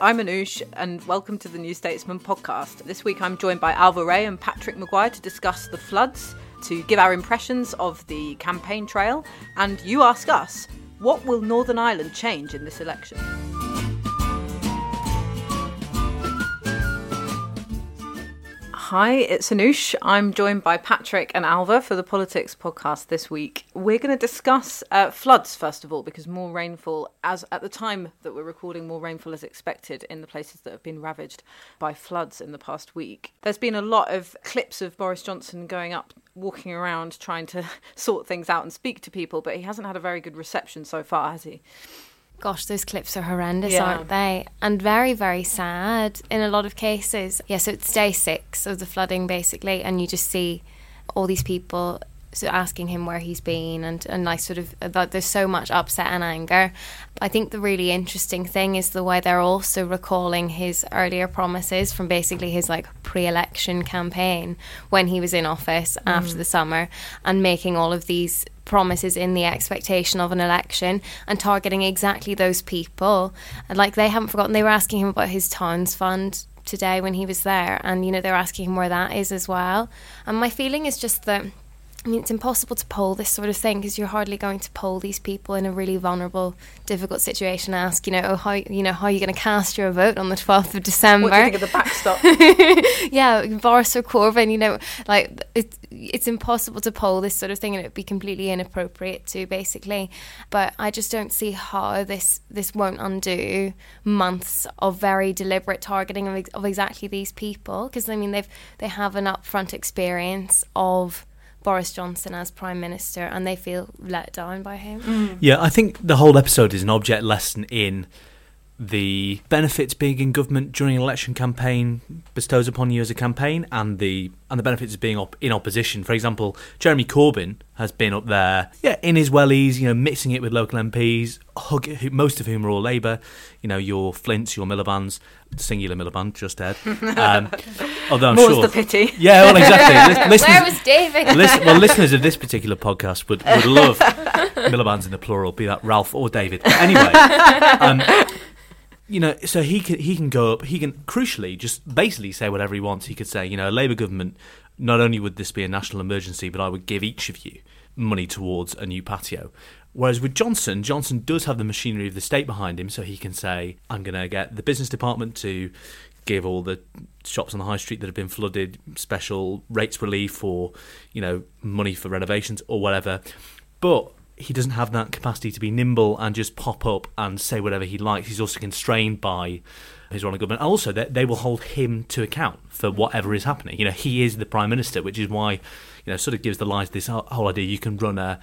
I'm Anoosh, and welcome to the New Statesman podcast. This week I'm joined by Ailbhe Rea and Patrick Maguire to discuss the floods, to give our impressions of the campaign trail, and you ask us, what will Northern Ireland change in this election? Hi, it's Anoosh. I'm joined by Patrick and Ailbhe for the Politics podcast this week. We're going to discuss uh, floods first of all, because more rainfall, as at the time that we're recording, more rainfall is expected in the places that have been ravaged by floods in the past week. There's been a lot of clips of Boris Johnson going up, walking around, trying to sort things out and speak to people, but he hasn't had a very good reception so far, has he? Gosh, those clips are horrendous, Yeah. aren't they? And very, very sad in a lot of cases. Yeah, so it's day six of the flooding, basically, and you just see all these people so asking him where he's been, and and like sort of uh, that there's so much upset and anger. I think the really interesting thing is the way they're also recalling his earlier promises from basically his like pre-election campaign when he was in office after mm. the summer, and making all of these promises in the expectation of an election and targeting exactly those people. And like they haven't forgotten, they were asking him about his Towns Fund today when he was there, and you know they're asking him where that is as well. And my feeling is just that. I mean, it's impossible to poll this sort of thing because you're hardly going to poll these people in a really vulnerable, difficult situation. Ask, you know, oh, how you know how are you going to cast your vote on the 12th of December? What do you think of the backstop? yeah, Boris or Corbyn, you know, like it, it's impossible to poll this sort of thing, and it'd be completely inappropriate to basically. But I just don't see how this this won't undo months of very deliberate targeting of, of exactly these people, because I mean they've they have an upfront experience of. Boris Johnson as Prime Minister, and they feel let down by him. Mm. Yeah, I think the whole episode is an object lesson in the benefits being in government during an election campaign bestows upon you as a campaign, and the and the benefits of being op- in opposition. For example, Jeremy Corbyn has been up there, yeah, in his wellies, you know, mixing it with local MPs, hug, who, most of whom are all Labour. You know, your Flints, your Miliband's, singular Miliband, just Ed. Um, although I'm More's sure the pity. Yeah, well, exactly. Where was David? Listen, well, listeners of this particular podcast would, would love Miliband's in the plural, be that Ralph or David. But anyway, um, you know, so he can he can go up. He can crucially just basically say whatever he wants. He could say, you know, a Labour government. Not only would this be a national emergency, but I would give each of you money towards a new patio. Whereas with Johnson, Johnson does have the machinery of the state behind him, so he can say, I'm going to get the business department to give all the shops on the high street that have been flooded special rates relief or, you know, money for renovations or whatever. But he doesn't have that capacity to be nimble and just pop up and say whatever he likes. He's also constrained by his run of government. Also, they, they will hold him to account for whatever is happening. You know, he is the prime minister, which is why, you know, sort of gives the lie to this whole idea you can run a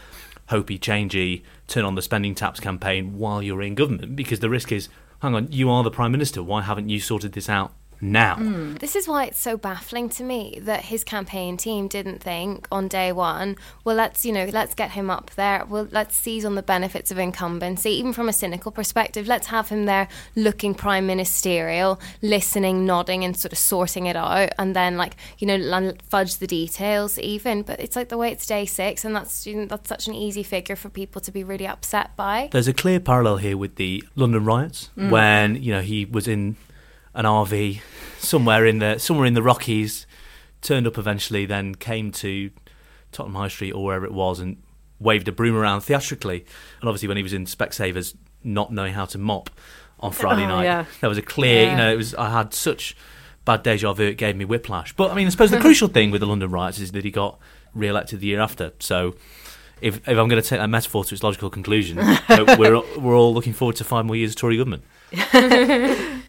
hopey, changey, turn on the spending taps campaign while you're in government because the risk is, hang on, you are the prime minister. Why haven't you sorted this out now? Hmm. This is why it's so baffling to me that his campaign team didn't think on day one, well, let's, you know, let's get him up there. Well, let's seize on the benefits of incumbency, even from a cynical perspective. Let's have him there looking prime ministerial, listening, nodding, and sort of sorting it out. And then, like, you know, fudge the details even. But it's like the way it's day six, and that's, you know, that's such an easy figure for people to be really upset by. There's a clear parallel here with the London riots hmm. when you know he was in an RV somewhere in the somewhere in the Rockies, turned up eventually, then came to Tottenham High Street or wherever it was and waved a broom around theatrically. And obviously, when he was in Specsavers, not knowing how to mop on Friday Oh, night, yeah. there was a clear, you know, it was I had such bad deja vu. It gave me whiplash. But I mean, I suppose the crucial thing with the London riots is that he got re-elected the year after. So. If, if I'm going to take that metaphor to its logical conclusion, we're we're all looking forward to five more years of Tory government.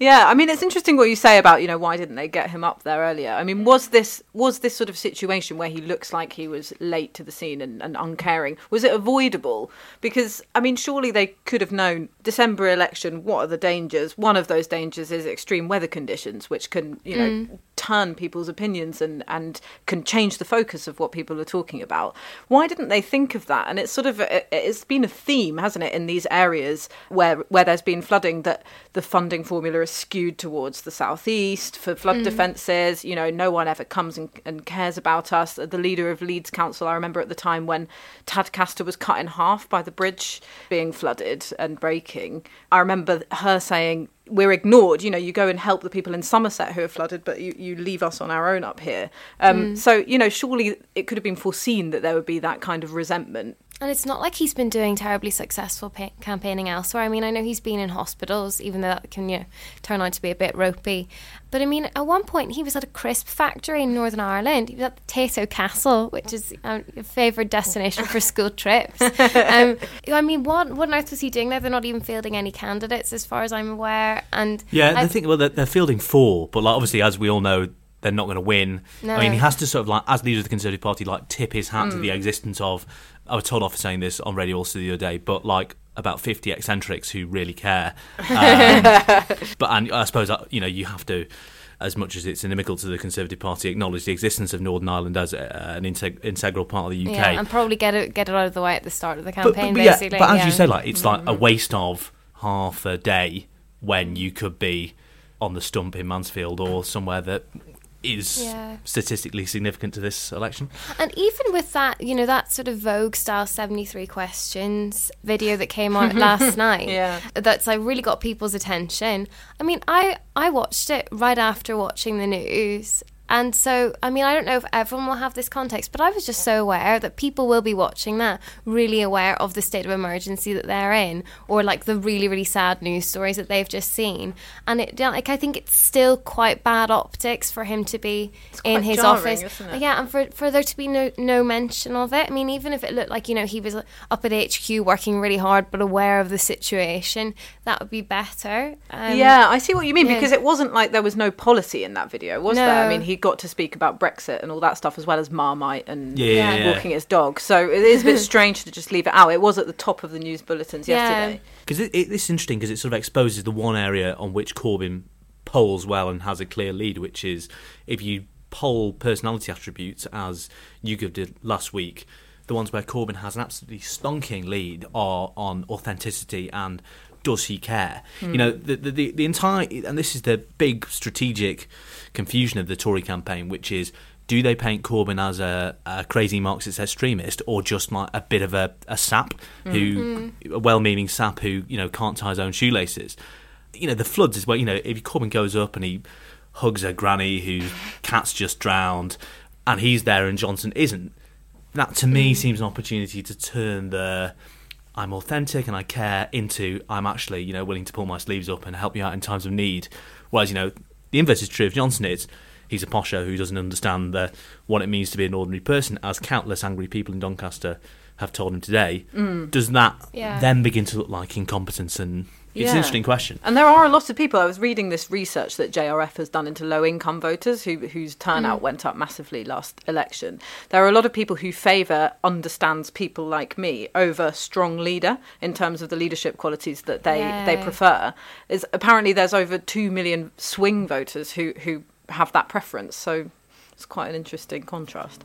yeah, I mean it's interesting what you say about you know why didn't they get him up there earlier? I mean was this was this sort of situation where he looks like he was late to the scene and, and uncaring was it avoidable? Because I mean surely they could have known December election. What are the dangers? One of those dangers is extreme weather conditions, which can you know mm. turn people's opinions and and can change the focus of what people are talking about. Why didn't they think of that? And it's sort of it's been a theme, hasn't it, in these areas where where there's been flooding that the funding formula is skewed towards the southeast for flood mm. defences. You know, no one ever comes and, and, cares about us. The leader of Leeds Council, I remember at the time when Tadcaster was cut in half by the bridge being flooded and breaking. I remember her saying, we're ignored. You know, you go and help the people in Somerset who are flooded, but you, you leave us on our own up here. Um, mm. So, you know, surely it could have been foreseen that there would be that kind of resentment and it's not like he's been doing terribly successful pa- campaigning elsewhere. I mean, I know he's been in hospitals, even though that can you know, turn out to be a bit ropey. But I mean, at one point he was at a crisp factory in Northern Ireland. He was at the Tayto Castle, which is um, a favoured destination for school trips. Um, I mean, what what on earth was he doing there? They're not even fielding any candidates, as far as I'm aware. And yeah, I think well, they're, they're fielding four, but like obviously, as we all know, they're not going to win. No. I mean, he has to sort of like, as leader of the Conservative Party, like tip his hat mm. to the mm. existence of. I was told off for saying this on radio also the other day, but like about 50 eccentrics who really care. Um, but and I suppose uh, you know you have to as much as it's inimical to the Conservative Party, acknowledge the existence of Northern Ireland as a, an integ- integral part of the UK. Yeah, and probably get it get it out of the way at the start of the campaign. But, but, basically, yeah, but as yeah. you say, like it's mm-hmm. like a waste of half a day when you could be on the stump in Mansfield or somewhere that is yeah. statistically significant to this election. And even with that, you know, that sort of Vogue style 73 questions video that came on last night, yeah. that's like really got people's attention. I mean, I I watched it right after watching the news and so, I mean, I don't know if everyone will have this context, but I was just so aware that people will be watching that, really aware of the state of emergency that they're in, or like the really, really sad news stories that they've just seen. And it, like, I think it's still quite bad optics for him to be in his jarring, office. Yeah, and for, for there to be no, no mention of it. I mean, even if it looked like, you know, he was up at HQ working really hard, but aware of the situation, that would be better. Um, yeah, I see what you mean, yeah. because it wasn't like there was no policy in that video, was no. there? I mean, he got to speak about Brexit and all that stuff as well as Marmite and yeah, yeah, walking his dog. So it is a bit strange to just leave it out. It was at the top of the news bulletins yesterday. Because it, it, this is interesting because it sort of exposes the one area on which Corbyn polls well and has a clear lead, which is if you poll personality attributes as YouGov did last week, the ones where Corbyn has an absolutely stonking lead are on authenticity and does he care? Mm. You know, the, the the entire and this is the big strategic confusion of the Tory campaign, which is do they paint Corbyn as a, a crazy Marxist extremist or just like a bit of a, a sap who mm-hmm. a well-meaning sap who you know can't tie his own shoelaces? You know, the floods is where you know if Corbyn goes up and he hugs a granny whose cat's just drowned, and he's there and Johnson isn't. That to me mm. seems an opportunity to turn the I'm authentic and I care into I'm actually, you know, willing to pull my sleeves up and help you out in times of need. Whereas, you know, the inverse is true of Johnson is he's a posher who doesn't understand the, what it means to be an ordinary person, as countless angry people in Doncaster have told him today. Mm. Does that yeah. then begin to look like incompetence and it's yeah. an interesting question. And there are a lot of people. I was reading this research that JRF has done into low income voters who, whose turnout mm. went up massively last election. There are a lot of people who favour understands people like me over strong leader in terms of the leadership qualities that they, yeah. they prefer. Is apparently there's over two million swing voters who, who have that preference. So it's quite an interesting contrast.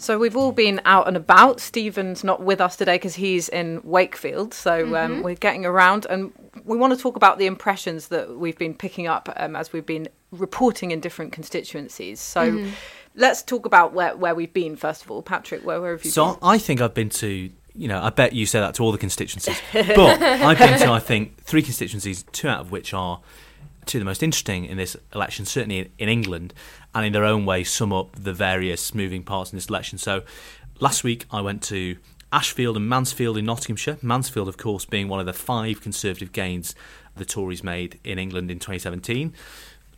So we've all been out and about. Stephen's not with us today because he's in Wakefield. So um, Mm-hmm. we're getting around, and we want to talk about the impressions that we've been picking up um, as we've been reporting in different constituencies. So Mm-hmm. let's talk about where, where we've been first of all. Patrick, where, where have you So been? I think I've been to, you know, I bet you say that to all the constituencies, but I've been to, I think, three constituencies, two out of which are two of the most interesting in this election, certainly in, in England, and in their own way sum up the various moving parts in this election. So last week I went to Ashfield and Mansfield in Nottinghamshire. Mansfield, of course, being one of the five Conservative gains the Tories made in England in 2017.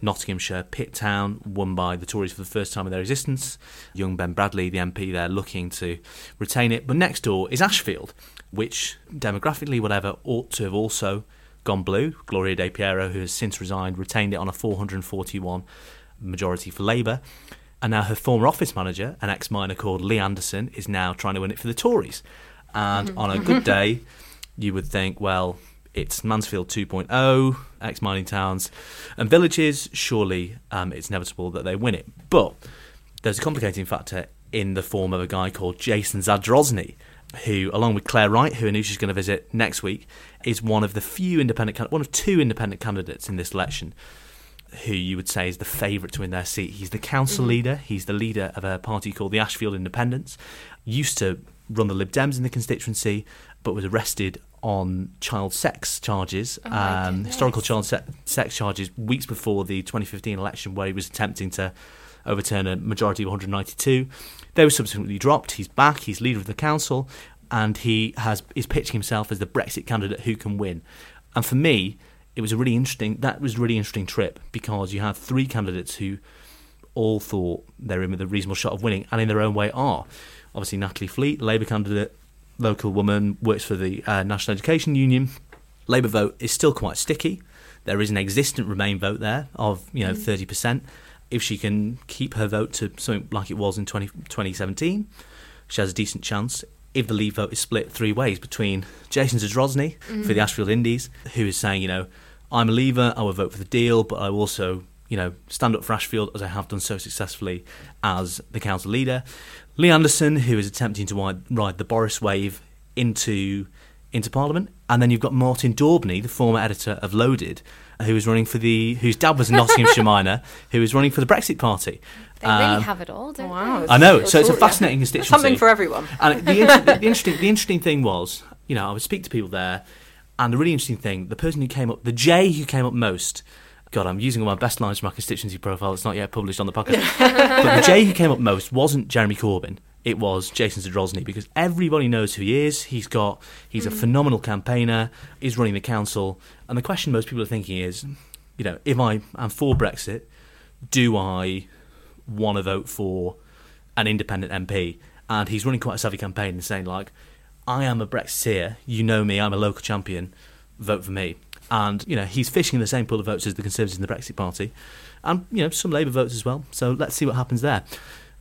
Nottinghamshire, Pitt Town, won by the Tories for the first time in their existence. Young Ben Bradley, the MP there, looking to retain it. But next door is Ashfield, which demographically, whatever, ought to have also gone blue. Gloria De Piero, who has since resigned, retained it on a 441 majority for Labour. And now her former office manager, an ex miner called Lee Anderson, is now trying to win it for the Tories. And on a good day, you would think, well, it's Mansfield 2.0, ex mining towns and villages. Surely um, it's inevitable that they win it. But there's a complicating factor in the form of a guy called Jason Zadrozny, who, along with Claire Wright, who Anoosh's going to visit next week, is one of the few independent, one of two independent candidates in this election who you would say is the favourite to win their seat. He's the council leader. He's the leader of a party called the Ashfield Independents. Used to run the Lib Dems in the constituency, but was arrested on child sex charges, my um, historical child se- sex charges, weeks before the 2015 election, where he was attempting to overturn a majority of 192. They were subsequently dropped. He's back. He's leader of the council, and he has is pitching himself as the Brexit candidate who can win. And for me, it was a really interesting. That was a really interesting trip because you had three candidates who all thought they're in with a reasonable shot of winning, and in their own way are. Obviously, Natalie Fleet, Labour candidate, local woman, works for the uh, National Education Union. Labour vote is still quite sticky. There is an existent Remain vote there of you know thirty percent. If she can keep her vote to something like it was in 20, 2017, she has a decent chance. If the Leave vote is split three ways between Jason Zadrozny for the mm-hmm. Ashfield Indies, who is saying, you know, I'm a Leaver, I will vote for the deal, but I will also, you know, stand up for Ashfield as I have done so successfully as the council leader. Lee Anderson, who is attempting to ride, ride the Boris wave into into Parliament, and then you've got Martin Daubney, the former editor of Loaded, who is running for the whose dad was a Nottinghamshire miner, who is running for the Brexit Party. They really Um, have it all, don't Wow, I know, so it's a all- fascinating constituency. Something for everyone. And the, inter- the interesting, the interesting thing was, you know, I would speak to people there, and the really interesting thing, the person who came up, the J who came up most. God, I'm using all my best lines from my constituency profile. It's not yet published on the podcast. but the J who came up most wasn't Jeremy Corbyn. It was Jason Zadrozny because everybody knows who he is. He's got, he's a phenomenal campaigner. He's running the council, and the question most people are thinking is, you know, if I am for Brexit, do I want to vote for an independent MP? And he's running quite a savvy campaign and saying like, I am a Brexiteer. You know me. I'm a local champion. Vote for me. And you know he's fishing in the same pool of votes as the Conservatives and the Brexit Party, and you know some Labour votes as well. So let's see what happens there.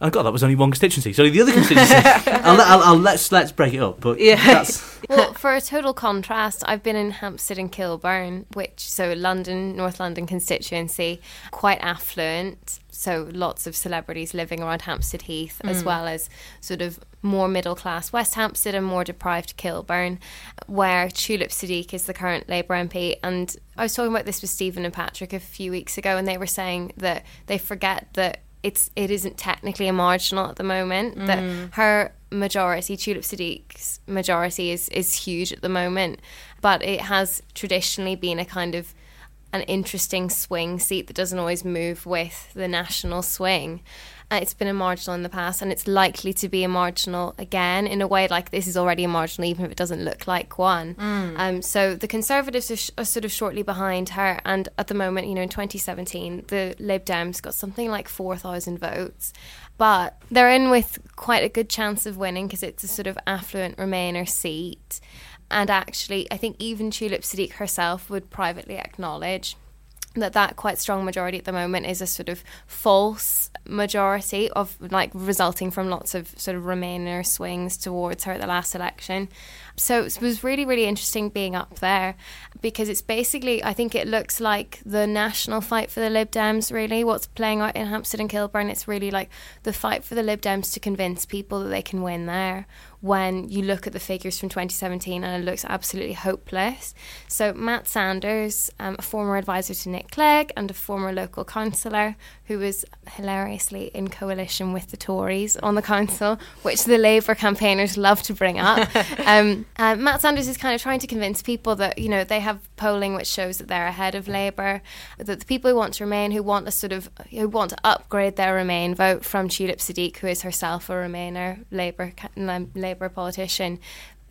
Oh God, that was only one constituency. So the other constituency, I'll, let- I'll, I'll, let's let's break it up. But Yeah. that's, well, for a total contrast, I've been in Hampstead and Kilburn, which so London, North London constituency, quite affluent. So lots of celebrities living around Hampstead Heath, as hmm. well as sort of more middle class West Hampstead and more deprived Kilburn, where Tulip Siddiq is the current Labour MP. And I was talking about this with Stephen and Patrick a few weeks ago, and they were saying that they forget that it's it isn't technically a marginal at the moment. That mm. her majority, Tulip Siddiq's majority, is is huge at the moment, but it has traditionally been a kind of an interesting swing seat that doesn't always move with the national swing. Uh, it's been a marginal in the past, and it's likely to be a marginal again in a way like this is already a marginal, even if it doesn't look like one. Um, so the Conservatives are, sh- are sort of shortly behind her, and at the moment, you know, in 2017, the Lib Dems got something like 4,000 votes, but they're in with quite a good chance of winning because it's a sort of affluent Remainer seat. And actually, I think even Tulip Siddiq herself would privately acknowledge that that quite strong majority at the moment is a sort of false majority of like resulting from lots of sort of Remainer swings towards her at the last election. So it was really, really interesting being up there because it's basically, I think it looks like the national fight for the Lib Dems, really, what's playing out in Hampstead and Kilburn. It's really like the fight for the Lib Dems to convince people that they can win there when you look at the figures from 2017 and it looks absolutely hopeless. So, Matt Sanders, um, a former advisor to Nick Clegg and a former local councillor who was hilariously in coalition with the Tories on the council, which the Labour campaigners love to bring up. um, uh, Matt Sanders is kind of trying to convince people that, you know, they have polling which shows that they're ahead of Labour, that the people who want to remain, who want a sort of, who want to upgrade their Remain vote from Tulip Siddiq, who is herself a Remainer, Labour, Labour Labour politician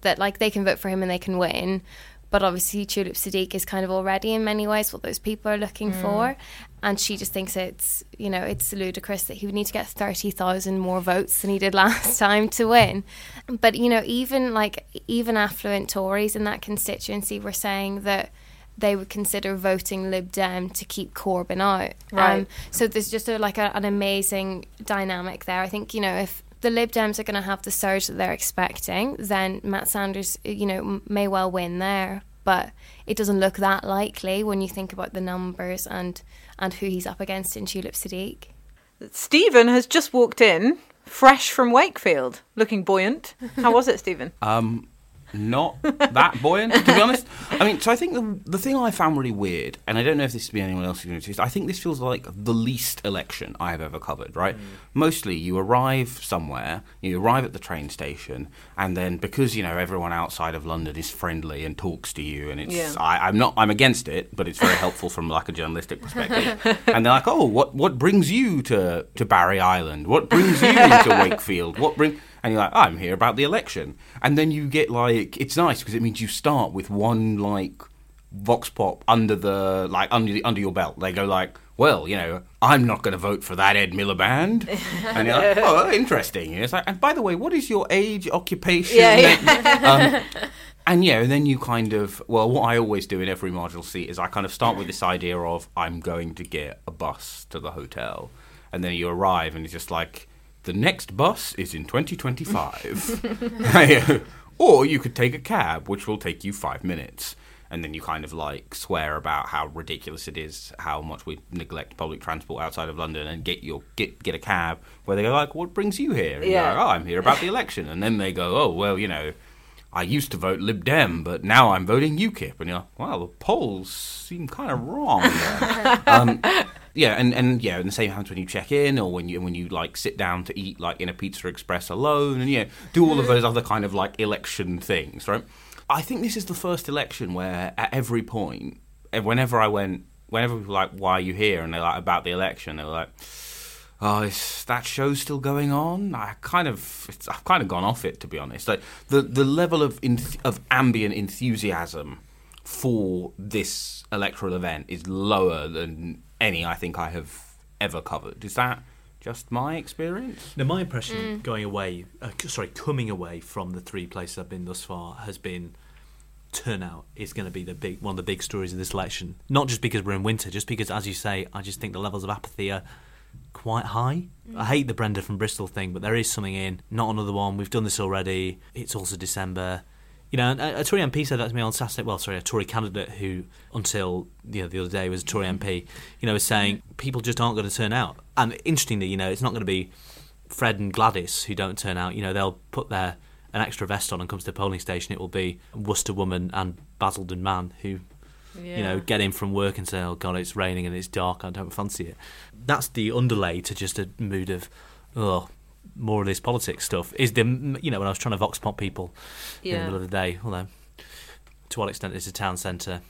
that like they can vote for him and they can win. But obviously, Tulip Siddiq is kind of already in many ways what those people are looking mm. for. And she just thinks it's, you know, it's ludicrous that he would need to get 30,000 more votes than he did last time to win. But, you know, even like, even affluent Tories in that constituency were saying that they would consider voting Lib Dem to keep Corbyn out. Right. Um, so there's just a, like a, an amazing dynamic there. I think, you know, if the Lib Dems are going to have the surge that they're expecting, then Matt Sanders, you know, may well win there. But it doesn't look that likely when you think about the numbers and and who he's up against in Tulip Siddiq. Stephen has just walked in, fresh from Wakefield, looking buoyant. How was it, Stephen? Um, not that buoyant, to be honest. I mean, so I think the the thing I found really weird, and I don't know if this has been anyone else's experience, I think this feels like the least election I have ever covered. Right? Mm. Mostly, you arrive somewhere, you arrive at the train station, and then because you know everyone outside of London is friendly and talks to you, and it's yeah. I, am not I'm against it, but it's very helpful from like a journalistic perspective. and they're like, oh, what what brings you to to Barry Island? What brings you to Wakefield? What bring and you're like, oh, I'm here about the election, and then you get like, it's nice because it means you start with one like vox pop under the like under the, under your belt. They go like, well, you know, I'm not going to vote for that Ed Miliband, and you're like, oh, interesting. And it's like, and by the way, what is your age, occupation? Yeah, yeah. um, and yeah, and then you kind of well, what I always do in every marginal seat is I kind of start with this idea of I'm going to get a bus to the hotel, and then you arrive and it's just like the next bus is in 2025. or you could take a cab, which will take you five minutes. And then you kind of like swear about how ridiculous it is, how much we neglect public transport outside of London, and get your get get a cab where they go like, "What brings you here?" And yeah. Like, oh, I'm here about the election. And then they go, "Oh, well, you know, I used to vote Lib Dem, but now I'm voting UKIP." And you're like, "Well, the polls seem kind of wrong." um, yeah, and, and yeah, and the same happens when you check in or when you when you like sit down to eat like in a Pizza Express alone, and yeah, do all of those other kind of like election things, right? I think this is the first election where at every point, eh, whenever I went, whenever people were like, "Why are you here?" and they're like about the election, they're like. Oh, is that show still going on? I kind of, I've kind of gone off it to be honest. Like the the level of of ambient enthusiasm for this electoral event is lower than any I think I have ever covered. Is that just my experience? Now, my impression mm. going away, uh, sorry, coming away from the three places I've been thus far has been turnout is going to be the big one of the big stories of this election. Not just because we're in winter, just because, as you say, I just think the levels of apathy are quite high. Mm. I hate the Brenda from Bristol thing, but there is something in. Not another one. We've done this already. It's also December you know, a, uh, a Tory MP said that to me on Saturday. Well, sorry, a Tory candidate who, until you know, the other day, was a Tory MP. You know, was saying people just aren't going to turn out. And interestingly, you know, it's not going to be Fred and Gladys who don't turn out. You know, they'll put their an extra vest on and comes to the polling station. It will be Worcester woman and Basildon man who, yeah. you know, get in from work and say, "Oh God, it's raining and it's dark. I don't fancy it." That's the underlay to just a mood of, oh, more of this politics stuff is the you know when I was trying to vox pop people yeah. in the middle of the day. Although to what extent is a town centre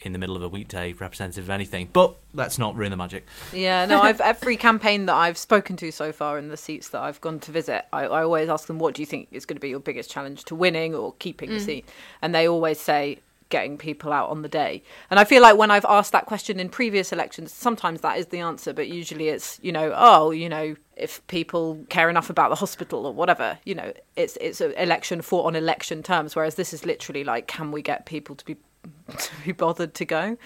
in the middle of a weekday representative of anything? But let's not ruin the magic. Yeah, no. I've every campaign that I've spoken to so far in the seats that I've gone to visit, I, I always ask them, "What do you think is going to be your biggest challenge to winning or keeping mm. the seat?" And they always say getting people out on the day. And I feel like when I've asked that question in previous elections, sometimes that is the answer, but usually it's, you know, oh, you know, if people care enough about the hospital or whatever, you know, it's it's an election for on election terms, whereas this is literally like, can we get people to be to be bothered to go.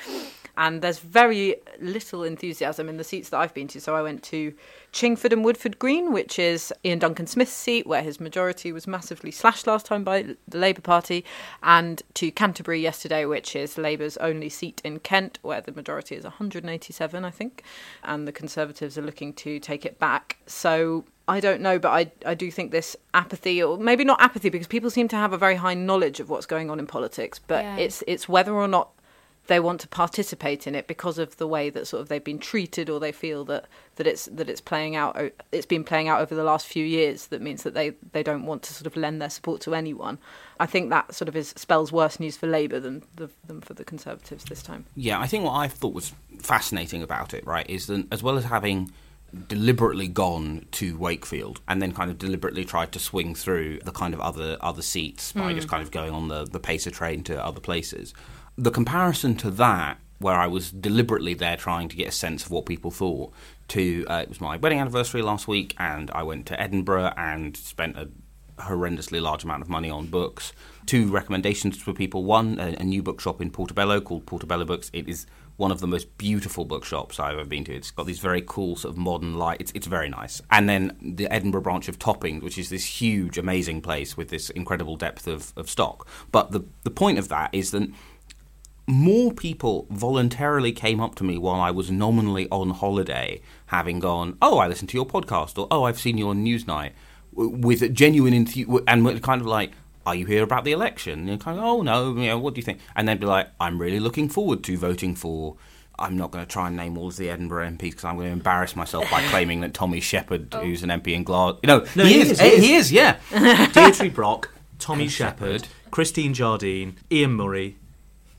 And there's very little enthusiasm in the seats that I've been to. So I went to Chingford and Woodford Green, which is Iain Duncan Smith's seat, where his majority was massively slashed last time by the Labour Party, and to Canterbury yesterday, which is Labour's only seat in Kent, where the majority is 187, I think, and the Conservatives are looking to take it back. So I don't know, but I I do think this apathy, or maybe not apathy, because people seem to have a very high knowledge of what's going on in politics, but Yeah. it's it's whether or not they want to participate in it because of the way that sort of they've been treated, or they feel that that it's that it's playing out. It's been playing out over the last few years. That means that they they don't want to sort of lend their support to anyone. I think that sort of is spells worse news for Labour than the, than for the Conservatives this time. Yeah, I think what I thought was fascinating about it, right, is that as well as having deliberately gone to Wakefield and then kind of deliberately tried to swing through the kind of other other seats by hmm. just kind of going on the, the pacer train to other places. The comparison to that, where I was deliberately there trying to get a sense of what people thought, to uh, it was my wedding anniversary last week, and I went to Edinburgh and spent a horrendously large amount of money on books. Two recommendations for people. One, a, a new bookshop in Portobello called Portobello Books. It is one of the most beautiful bookshops I've ever been to. It's got these very cool sort of modern light. It's, it's very nice. And then the Edinburgh branch of Toppings, which is this huge, amazing place with this incredible depth of, of stock. But the, the point of that is that more people voluntarily came up to me while I was nominally on holiday, having gone, "Oh, I listened to your podcast," or "Oh, I've seen you on Newsnight," with a genuine enthu- and were kind of like, "Are you here about the election?" And kind of, "Oh no, you know, what do you think?" And they'd be like, "I'm really looking forward to voting for." I'm not going to try and name all of the Edinburgh MPs because I'm going to embarrass myself by claiming that Tommy Sheppard, oh. who's an MP in Glasgow, no, No, he, he is, is, he is. he is, yeah. Deirdre Brock, Tommy. Sheppard, Christine Jardine, Ian Murray,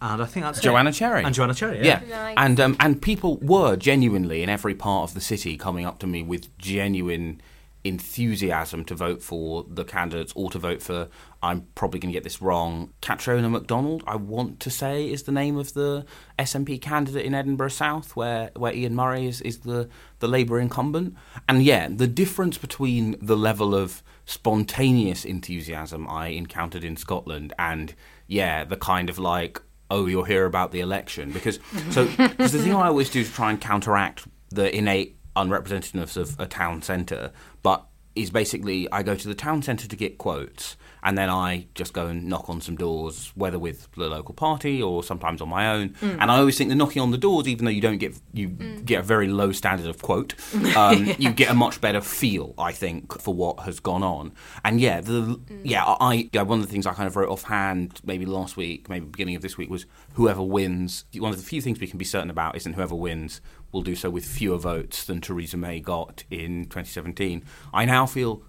and I think that's it. Joanna Cherry. And Joanna Cherry, Yeah, yeah. Nice. and um, and people were genuinely in every part of the city coming up to me with genuine enthusiasm to vote for the candidates or to vote for. I'm probably going to get this wrong. Catriona MacDonald, I want to say, is the name of the SNP candidate in Edinburgh South, where where Ian Murray is is the the Labour incumbent. And yeah, the difference between the level of spontaneous enthusiasm I encountered in Scotland and yeah, the kind of like oh, you'll hear about the election. Because so because the thing I always do to try and counteract the innate unrepresentativeness of a town centre, but is basically I go to the town centre to get quotes, and then I just go and knock on some doors, whether with the local party or sometimes on my own. Mm. And I always think the knocking on the doors, even though you don't get you mm. get a very low standard of quote, um, you get a much better feel, I think, for what has gone on. And yeah, the mm. yeah, I yeah, one of the things I kind of wrote offhand maybe last week, maybe beginning of this week was whoever wins. One of the few things we can be certain about isn't whoever wins will do so with fewer votes than Theresa May got in 2017. I now feel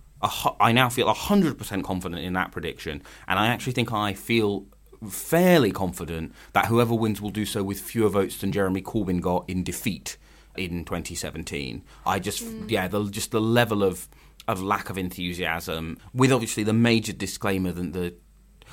I now feel 100% confident in that prediction, and I actually think I feel fairly confident that whoever wins will do so with fewer votes than Jeremy Corbyn got in defeat in 2017. I just mm. yeah, the just the level of of lack of enthusiasm with obviously the major disclaimer that the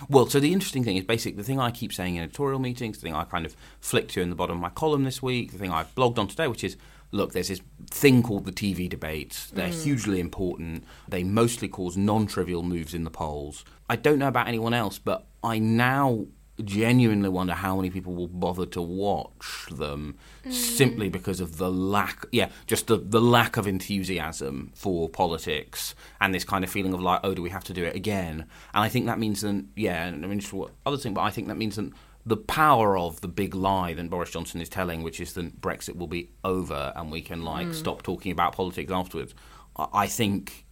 well, so the interesting thing is basically the thing I keep saying in editorial meetings, the thing I kind of flicked to in the bottom of my column this week, the thing I've blogged on today, which is look, there's this thing called the TV debates. They're mm. hugely important. They mostly cause non trivial moves in the polls. I don't know about anyone else, but I now genuinely wonder how many people will bother to watch them mm. simply because of the lack yeah just the, the lack of enthusiasm for politics and this kind of feeling of like oh do we have to do it again and i think that means that yeah and i mean just what other thing but i think that means that the power of the big lie that Boris Johnson is telling, which is that Brexit will be over and we can like hmm. stop talking about politics afterwards, I I think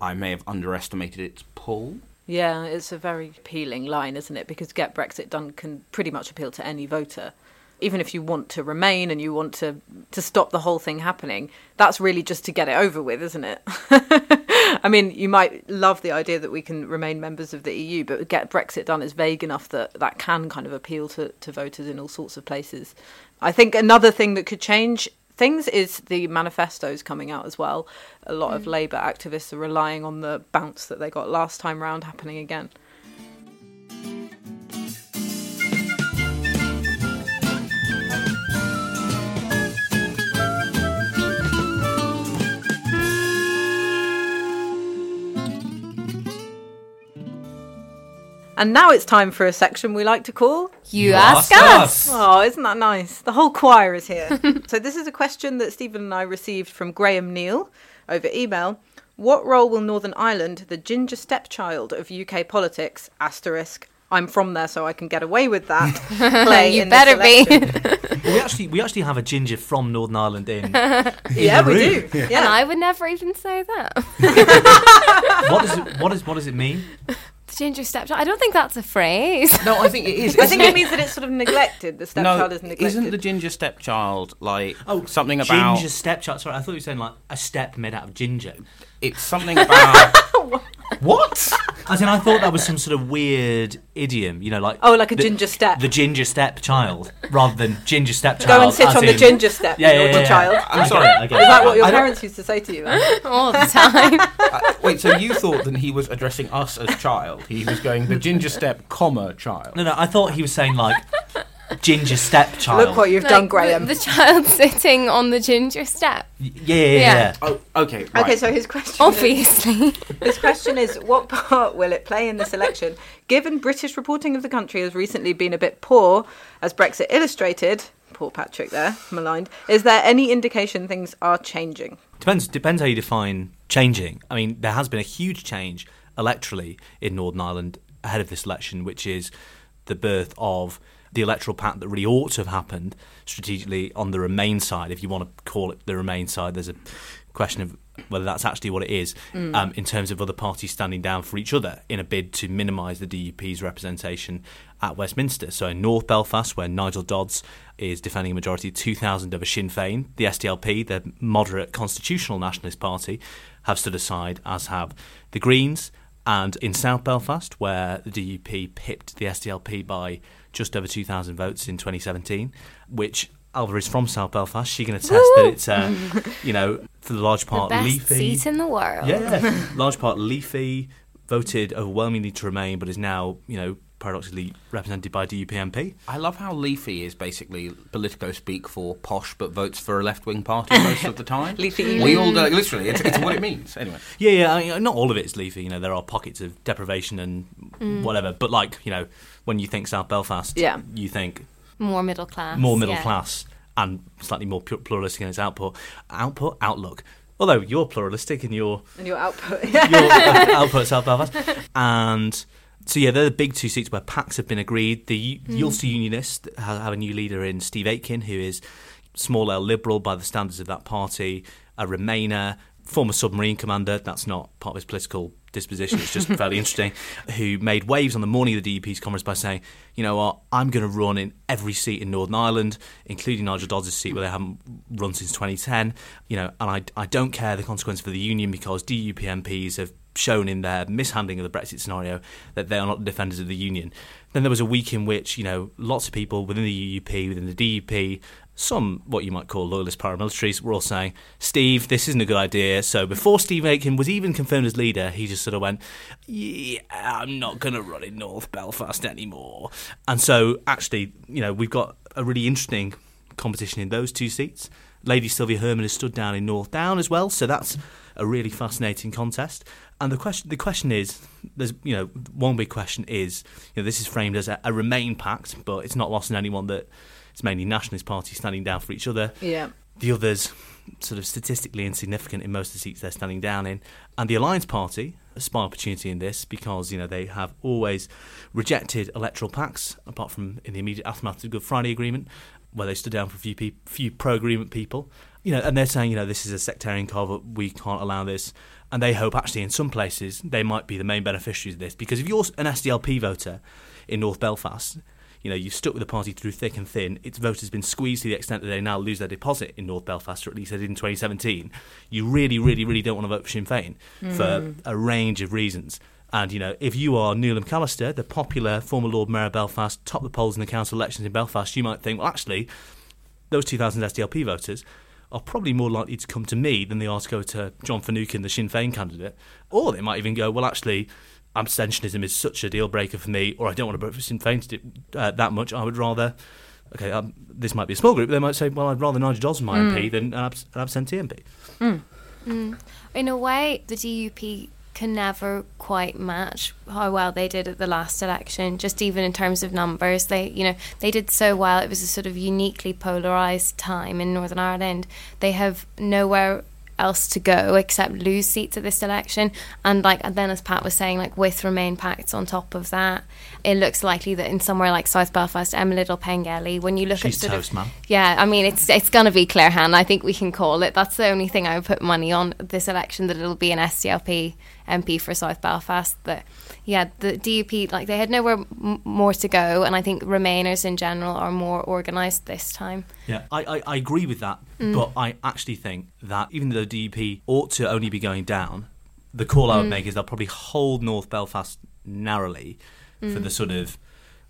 I may have underestimated its pull. Yeah, it's a very appealing line, isn't it? Because get Brexit done can pretty much appeal to any voter. Even if you want to remain and you want to to stop the whole thing happening, that's really just to get it over with, isn't it? I mean, you might love the idea that we can remain members of the EU, but get Brexit done is vague enough that that can kind of appeal to, to voters in all sorts of places. I think another thing that could change things is the manifestos coming out as well. A lot of mm. Labour activists are relying on the bounce that they got last time round happening again. And now it's time for a section we like to call You, ask, us. Oh, isn't that nice? The whole choir is here. so this is a question that Stephen and I received from Graham Neal over email. What role will Northern Ireland, the ginger stepchild of UK politics, asterisk, I'm from there so I can get away with that, play You in this better be. election? Well, we actually we actually have a ginger from Northern Ireland in. in Yeah, the we room. do. And Yeah. I would never even say that. What does it, what is what does it mean? The ginger stepchild. I don't think that's a phrase. No, I think it is. I think it means that it's sort of neglected. The stepchild no, is neglected. isn't the ginger stepchild like Oh, something about? ginger stepchild. Sorry, I thought you were saying like a step made out of ginger. It's something about. What? As in, I thought that was some sort of weird idiom. You know, like Oh, like a the- ginger step. The ginger stepchild, rather than ginger stepchild. Go and sit as on the ginger step, Yeah, yeah, yeah, yeah. child. I'm sorry. I Is that what your I don't- parents used to say to you? Anne? All the time. Uh, wait, so you thought that he was addressing us as child? He was going the ginger step, comma child. No, no, I thought he was saying like ginger stepchild. Look what you've Like, done, Graham. The, child sitting on the ginger step. Y- Yeah, yeah, yeah. Yeah. yeah. Oh, okay. Right. Okay, so his question. is- Obviously. His question is what part will it play in this election? Given British reporting of the country has recently been a bit poor, as Brexit illustrated, poor Patrick there, maligned, is there any indication things are changing? Depends depends how you define changing. I mean, there has been a huge change electorally in Northern Ireland ahead of this election, which is the birth of the electoral pact that really ought to have happened strategically on the Remain side, if you want to call it the Remain side. There's a question of whether that's actually what it is um, in terms of other parties standing down for each other in a bid to minimise the DUP's representation at Westminster. So in North Belfast, where Nigel Dodds is defending a majority of 2,000 over Sinn Féin, the SDLP, the moderate constitutional nationalist party, have stood aside, as have the Greens. And in South Belfast, where the DUP pipped the SDLP by just over 2,000 votes in 2017, which Ailbhe is from South Belfast. She can attest that it's, uh, you know, for the large The part, best leafy. seat in the world. Yeah, large part leafy, voted overwhelmingly to remain, but is now, you know, paradoxically represented by DUP MP. I love how leafy is basically Politico speak for posh, but votes for a left-wing party most of the time. Leafy We all do, literally. It's, it's what it means. Anyway. Yeah, yeah, I mean, not all of it's leafy. You know, there are pockets of deprivation and whatever. But like, you know, when you think South Belfast, Yeah. you think More middle class. more middle yeah. class and slightly more pu- pluralistic in its output, output, outlook. Although you're pluralistic in your And your output. your uh, output South Belfast. And so, yeah, they're the big two seats where pacts have been agreed. The U- Ulster Unionists ha- have a new leader in Steve Aiken, who is small L liberal by the standards of that party, a Remainer, former submarine commander. That's not part of his political disposition. It's just fairly interesting. Who made waves on the morning of the DUP's conference by saying, you know what, I'm going to run in every seat in Northern Ireland, including Nigel Dodds' seat where they haven't run since 2010. You know, and I, I don't care the consequence for the union because DUP MPs have shown in their mishandling of the Brexit scenario that they are not the defenders of the union. Then there was a week in which, you know, lots of people within the UUP, within the DUP, some what you might call loyalist paramilitaries were all saying, Steve, this isn't a good idea. So before Steve Aiken was even confirmed as leader, he just sort of went, Yeah, I'm not going to run in North Belfast anymore. And so actually, you know, we've got a really interesting competition in those two seats. Lady Sylvia Hermon has stood down in North Down as well, so that's a really fascinating contest. And the question, the question is, there's you know, one big question is, you know, this is framed as a, a Remain pact, but it's not lost on anyone that it's mainly nationalist parties standing down for each other. Yeah. The others, sort of statistically insignificant in most of the seats they're standing down in. And the Alliance Party, a spy opportunity in this because, you know, they have always rejected electoral pacts, apart from in the immediate aftermath of the Good Friday Agreement, where they stood down for a few, peop few pro agreement people. You know, and they're saying, you know, this is a sectarian cover, we can't allow this. And they hope actually in some places they might be the main beneficiaries of this because if you're an SDLP voter in North Belfast, you know, you've stuck with the party through thick and thin. Its vote has been squeezed to the extent that they now lose their deposit in North Belfast, or at least they did in 2017. You really, really, really don't want to vote for Sinn Féin for hmm. a range of reasons. And, you know, if you are Neil McAllister, the popular former Lord Mayor of Belfast, top the polls in the council elections in Belfast, you might think, well, actually, those 2,000 SDLP voters are probably more likely to come to me than they are to go to John Finucane, the Sinn Féin candidate. Or they might even go, well, actually, abstentionism is such a deal breaker for me, or I don't want to for Sinn Féin uh, that much. I would rather, okay, um, this might be a small group, but they might say, well, I'd rather Nigel Dodds as my MP than an, abs- an absentee MP. In a way, the DUP can never quite match how well they did at the last election. Just even in terms of numbers, they you know they did so well. It was a sort of uniquely polarized time in Northern Ireland. They have nowhere else to go except lose seats at this election. And like and then, as Pat was saying, like with Remain pacts on top of that, it looks likely that in somewhere like South Belfast, Emma Little Pengelly, when you look She's at sort toast, of man. yeah, I mean it's it's gonna be Claire Hanna. I think we can call it. That's the only thing I would put money on this election that it'll be an SDLP MP for South Belfast. That yeah, the DUP like they had nowhere m- more to go, and I think Remainers in general are more organised this time. Yeah, I, I, I agree with that, Mm. but I actually think that even though the DUP ought to only be going down, the call I would Mm. make is they'll probably hold North Belfast narrowly for Mm. the sort of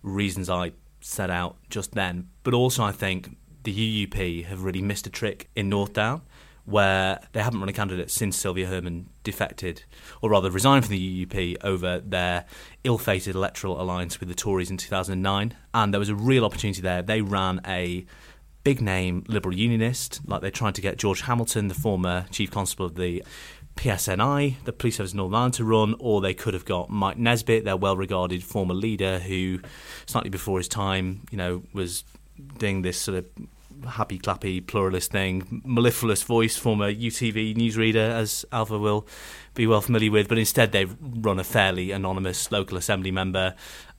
reasons I set out just then. But also, I think the UUP have really missed a trick in North Down, where they haven't run a candidate since Sylvia Hermon defected, or rather resigned from the UUP over their ill-fated electoral alliance with the Tories in 2009. And there was a real opportunity there. They ran a big name liberal unionist, like they tried to get George Hamilton, the former chief constable of the PSNI, the Police Service of Northern Ireland, to run, or they could have got Mike Nesbitt, their well regarded former leader, who slightly before his time, you know, was doing this sort of happy clappy pluralist thing, mellifluous voice, former UTV newsreader, as Ailbhe will be well familiar with, but instead they've run a fairly anonymous local assembly member.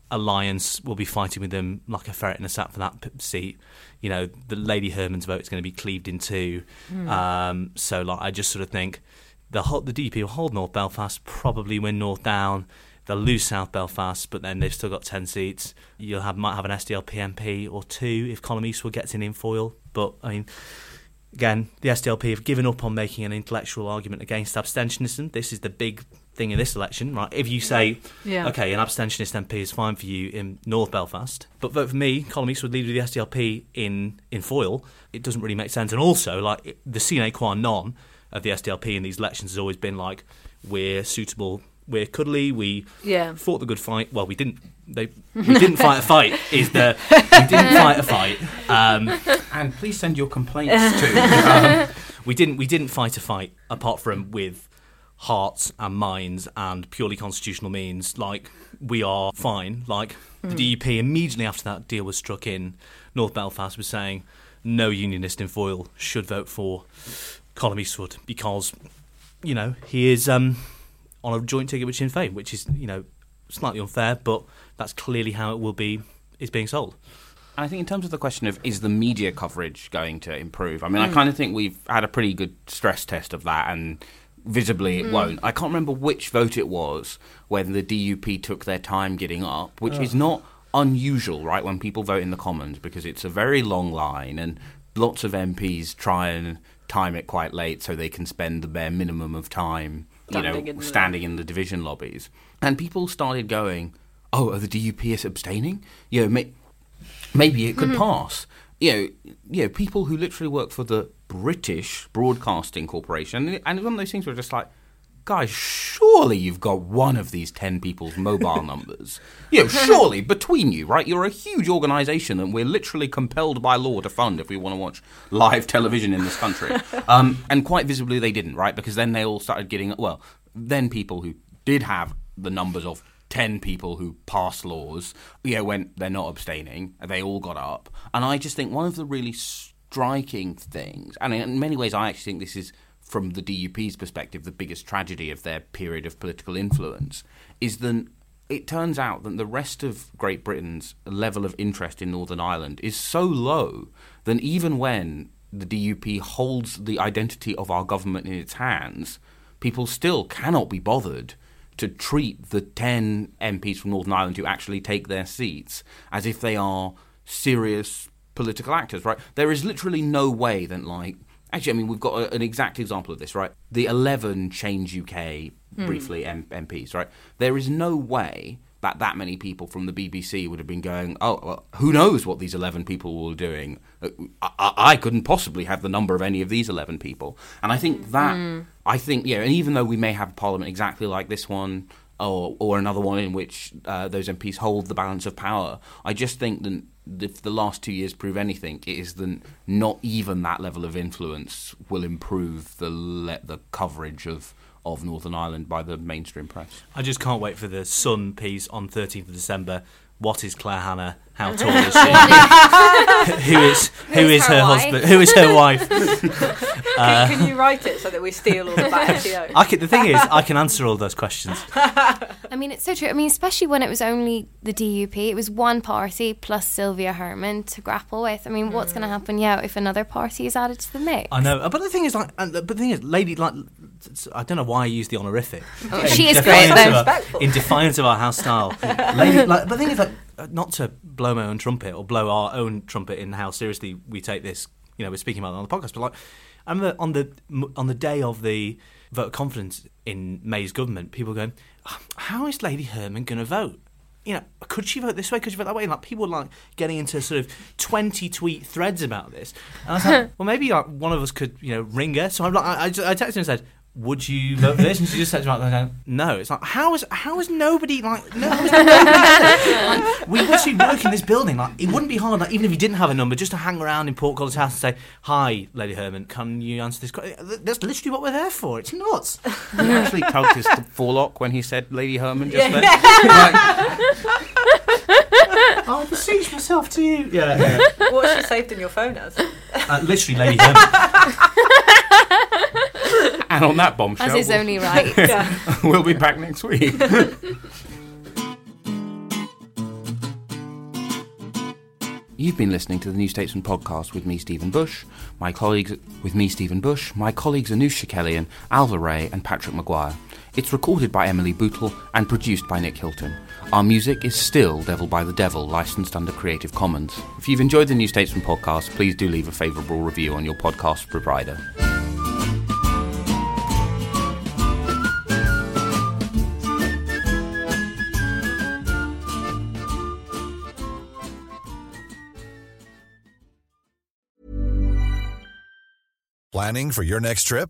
Alliance will be fighting with them like a ferret in a sack for that seat. You know, the Lady Hermon's vote is going to be cleaved in two. Um, so, like, I just sort of think the whole, the DP will hold North Belfast, probably win North Down. They'll lose South Belfast, but then they've still got ten seats. You'll have might have an SDLP MP or two if Colum Eastwood gets in in Foyle. But I mean, again, the SDLP have given up on making an intellectual argument against abstentionism. This is the big thing in this election, right? If you say, Yeah. okay, an abstentionist MP is fine for you in North Belfast, but vote for me, Colum Eastwood, leader of the SDLP in in Foyle, it doesn't really make sense. And also, like the sine qua non of the SDLP in these elections has always been like, we're suitable. We're cuddly. We Yeah. fought the good fight. Well, we didn't. They we didn't fight a fight. Is the we didn't fight a fight. Um, And please send your complaints to. Um, we didn't we didn't fight a fight apart from with hearts and minds and purely constitutional means like we are fine like the DUP immediately after that deal was struck in North Belfast was saying no unionist in Foyle should vote for Colum Eastwood because you know he is um, on a joint ticket with Sinn Féin which is you know slightly unfair but that's clearly how it will be is being sold. And I think in terms of the question of is the media coverage going to improve, I mean, I mm. kind of think we've had a pretty good stress test of that, and visibly it mm. won't. I can't remember which vote it was when the DUP took their time getting up, which is not unusual, right, when people vote in the Commons, because it's a very long line, and lots of MPs try and time it quite late so they can spend the bare minimum of time, you Standing in know, the- standing in the division lobbies. And people started going, oh, are the DUPS abstaining? You know, may- maybe it could mm-hmm. pass. You know, you know, people who literally work for the British Broadcasting Corporation, and it's one of those things were just like, guys, surely you've got one of these ten people's mobile numbers. You know, surely between you, right? You're a huge organisation, and we're literally compelled by law to fund if we want to watch live television in this country. Um, and quite visibly, they didn't, right? Because then they all started getting well. Then people who did have the numbers of 10 people who passed laws, you know, when they're not abstaining, they all got up. And I just think one of the really striking things, and in many ways, I actually think this is, from the DUP's perspective, the biggest tragedy of their period of political influence, is that it turns out that the rest of Great Britain's level of interest in Northern Ireland is so low that even when the DUP holds the identity of our government in its hands, people still cannot be bothered to treat the 10 MPs from Northern Ireland who actually take their seats as if they are serious political actors, right? There is literally no way that, like, actually, I mean, we've got a, an exact example of this, right? The 11 Change UK, briefly, M- MPs, right? There is no way that that many people from the BBC would have been going, oh, well, who knows what these 11 people were doing? Uh, I, I, I couldn't possibly have the number of any of these 11 people. And I think that, I think, yeah, and even though we may have a parliament exactly like this one, or, or another one in which uh, those MPs hold the balance of power, I just think that if the last two years prove anything, it is that not even that level of influence will improve the le- the coverage of of Northern Ireland by the mainstream press. I just can't wait for the Sun piece on 13th of December. What is Claire Hanna? How tall is she? who is who Who's her her, wife? husband? Who is her wife? can, uh, can you write it so that we steal all of that SEO? I can, the thing is, I can answer all those questions. I mean, it's so true. I mean, especially when it was only the DUP, it was one party plus Sylvia Hermon to grapple with. I mean, what's going to mm. happen, yeah, if another party is added to the mix? I know, but the thing is, like, uh, and- but the thing is, lady, like, I don't know why I use the honorific. Oh, she In is great, defiance though. of our- in defiance of our house style, lady. Like, but the thing is, like, uh, not to blow my own trumpet or blow our own trumpet in how seriously we take this. You know, we're speaking about it on the podcast, but like, I remember on the on the day of the vote of confidence in May's government, people going, "How is Lady Hermon going to vote?" You know, could she vote this way? Could she vote that way? And like people were like getting into sort of twenty tweet threads about this. And I was like, well, maybe like one of us could, you know, ring her. So I'm like, I, I, just- I texted her and said, "Would you vote for this?" And she just said, like, "No." It's like, how is how is nobody like no? How is nobody like, we literally work in this building. Like, it wouldn't be hard, like even if you didn't have a number, just to hang around in Portcullis House and say, "Hi, Lady Hermon, can you answer this?" question? That's literally what we're there for. It's nuts. He actually tugged his forelock when he said Lady Hermon just then. Like, I'll beseech myself to you. Yeah, yeah. What's she saved in your phone as? Uh, literally, Lady Hermon. and on that bombshell, As is we'll, only right. Yeah. we'll be back next week. You've been listening to the New Statesman podcast with me, Stephen Bush, my colleagues with me, Stephen Bush, my colleagues Anoosh Chakelian, Ailbhe Rea, and Patrick Maguire. It's recorded by Emily Bootle and produced by Nick Hilton. Our music is still Devil by the Devil, licensed under Creative Commons. If you've enjoyed the New Statesman podcast, please do leave a favourable review on your podcast provider. Planning for your next trip?